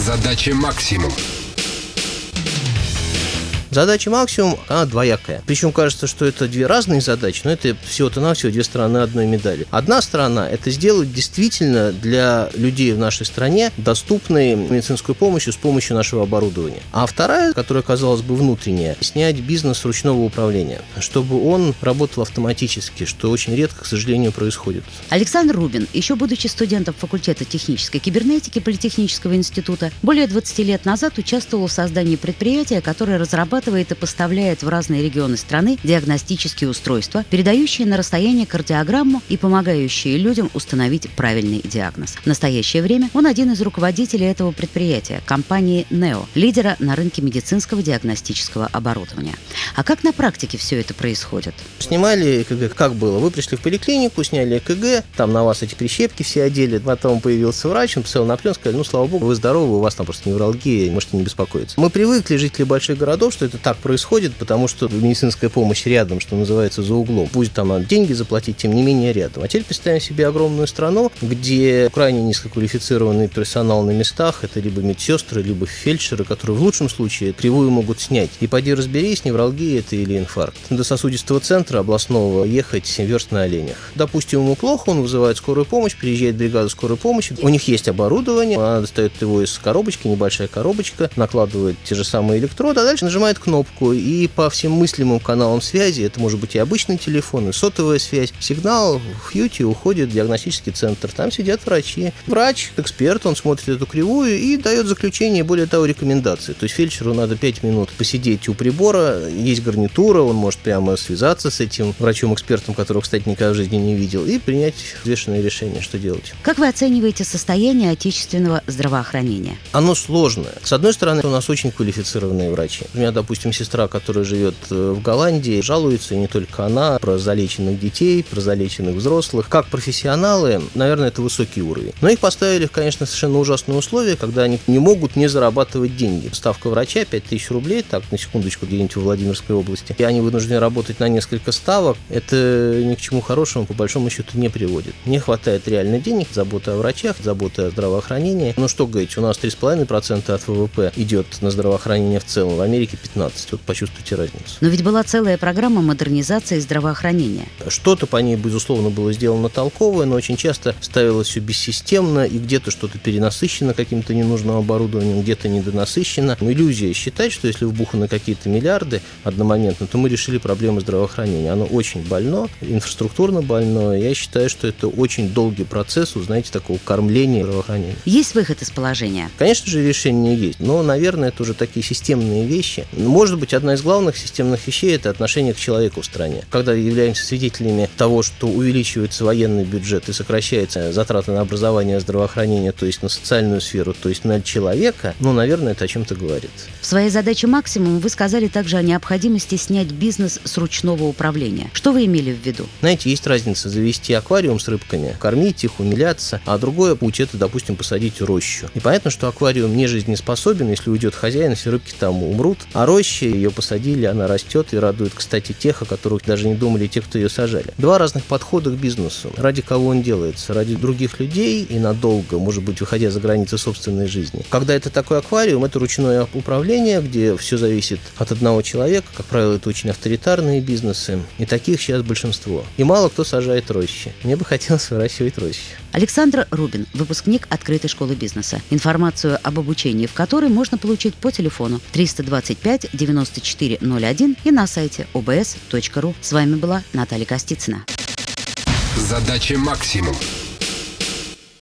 Задача максимум. Задача максимум, она двоякая. Причем кажется, что это две разные задачи, но это всего-то навсего две стороны одной медали. Одна сторона – это сделать действительно для людей в нашей стране доступной медицинскую помощь с помощью нашего оборудования. А вторая, которая, казалось бы, внутренняя, снять бизнес ручного управления, чтобы он работал автоматически, что очень редко, к сожалению, происходит. Александр Рубин, еще будучи студентом факультета технической кибернетики Политехнического института, более 20 лет назад участвовал в создании предприятия, которое разрабатывает разрабатывает и поставляет в разные регионы страны диагностические устройства, передающие на расстояние кардиограмму и помогающие людям установить правильный диагноз. В настоящее время он один из руководителей этого предприятия, компании NEO, лидера на рынке медицинского диагностического оборудования. А как на практике все это происходит? Снимали ЭКГ, как было? Вы пришли в поликлинику, сняли ЭКГ, там на вас эти прищепки все одели, потом появился врач, он посмотрел на пленку, сказали, ну, слава богу, вы здоровы, у вас там просто невралгия, можете не беспокоиться. Мы привыкли, жители больших городов, что это так происходит, потому что медицинская помощь рядом, что называется, за углом. Пусть там надо деньги заплатить, тем не менее рядом. А теперь представим себе огромную страну, где крайне низкоквалифицированный персонал на местах, это либо медсестры, либо фельдшеры, которые в лучшем случае кривую могут снять. И пойди разберись, невралгия это или инфаркт. До сосудистого центра областного ехать верст на оленях. Допустим, ему плохо, он вызывает скорую помощь, приезжает бригада скорой помощи, у них есть оборудование, она достает его из коробочки, небольшая коробочка, накладывает те же самые электроды, а дальше нажимает кнопку, и по всем мыслимым каналам связи, это может быть и обычный телефон, и сотовая связь, сигнал в Хьюти уходит в диагностический центр. Там сидят врачи. Врач, эксперт, он смотрит эту кривую и дает заключение, более того, рекомендации. То есть фельдшеру надо 5 минут посидеть у прибора, есть гарнитура, он может прямо связаться с этим врачом-экспертом, которого, кстати, никогда в жизни не видел, и принять взвешенное решение, что делать. Как вы оцениваете состояние отечественного здравоохранения? Оно сложное. С одной стороны, у нас очень квалифицированные врачи. У меня, допустим, сестра, которая живет э, в Голландии, жалуется, и не только она, про залеченных детей, про залеченных взрослых. Как профессионалы, наверное, это высокий уровень. Но их поставили, конечно, совершенно ужасные условия, когда они не могут не зарабатывать деньги. Ставка врача 5000 рублей, так, на секундочку, где-нибудь в Владимирской области. И они вынуждены работать на несколько ставок. Это ни к чему хорошему, по большому счету, не приводит. Не хватает реально денег, забота о врачах, забота о здравоохранении. Ну что говорить, у нас 3,5% от ВВП идет на здравоохранение в целом, в Америке 15. Вот почувствуйте разницу. Но ведь была целая программа модернизации здравоохранения. Что-то по ней, безусловно, было сделано толковое, но очень часто ставилось все бессистемно, и где-то что-то перенасыщено каким-то ненужным оборудованием, где-то недонасыщено. Иллюзия считать, что если вбуханы какие-то миллиарды одномоментно, то мы решили проблему здравоохранения. Оно очень больно, инфраструктурно больно. Я считаю, что это очень долгий процесс, узнаете, такого кормления здравоохранения. Есть выход из положения? Конечно же, решение есть, но, наверное, это уже такие системные вещи. Может быть, одна из главных системных вещей – это отношение к человеку в стране. Когда являемся свидетелями того, что увеличивается военный бюджет и сокращается затраты на образование, здравоохранение, то есть на социальную сферу, то есть на человека, ну, наверное, это о чем-то говорит. В своей задаче максимум вы сказали также о необходимости снять бизнес с ручного управления. Что вы имели в виду? Знаете, есть разница завести аквариум с рыбками, кормить их, умиляться, а другое путь – это, допустим, посадить рощу. И понятно, что аквариум не жизнеспособен, если уйдет хозяин, все рыбки там умрут, а роща ее посадили, она растет и радует, кстати, тех, о которых даже не думали те, кто ее сажали. Два разных подхода к бизнесу. Ради кого он делается? Ради других людей и надолго, может быть, выходя за границы собственной жизни. Когда это такой аквариум, это ручное управление, где все зависит от одного человека. Как правило, это очень авторитарные бизнесы. И таких сейчас большинство. И мало кто сажает рощи. Мне бы хотелось выращивать рощи. Александр Рубин, выпускник открытой школы бизнеса. Информацию об обучении в которой можно получить по телефону 325 9401 и на сайте obs.ru. С вами была Наталья Костицына. Задача максимум.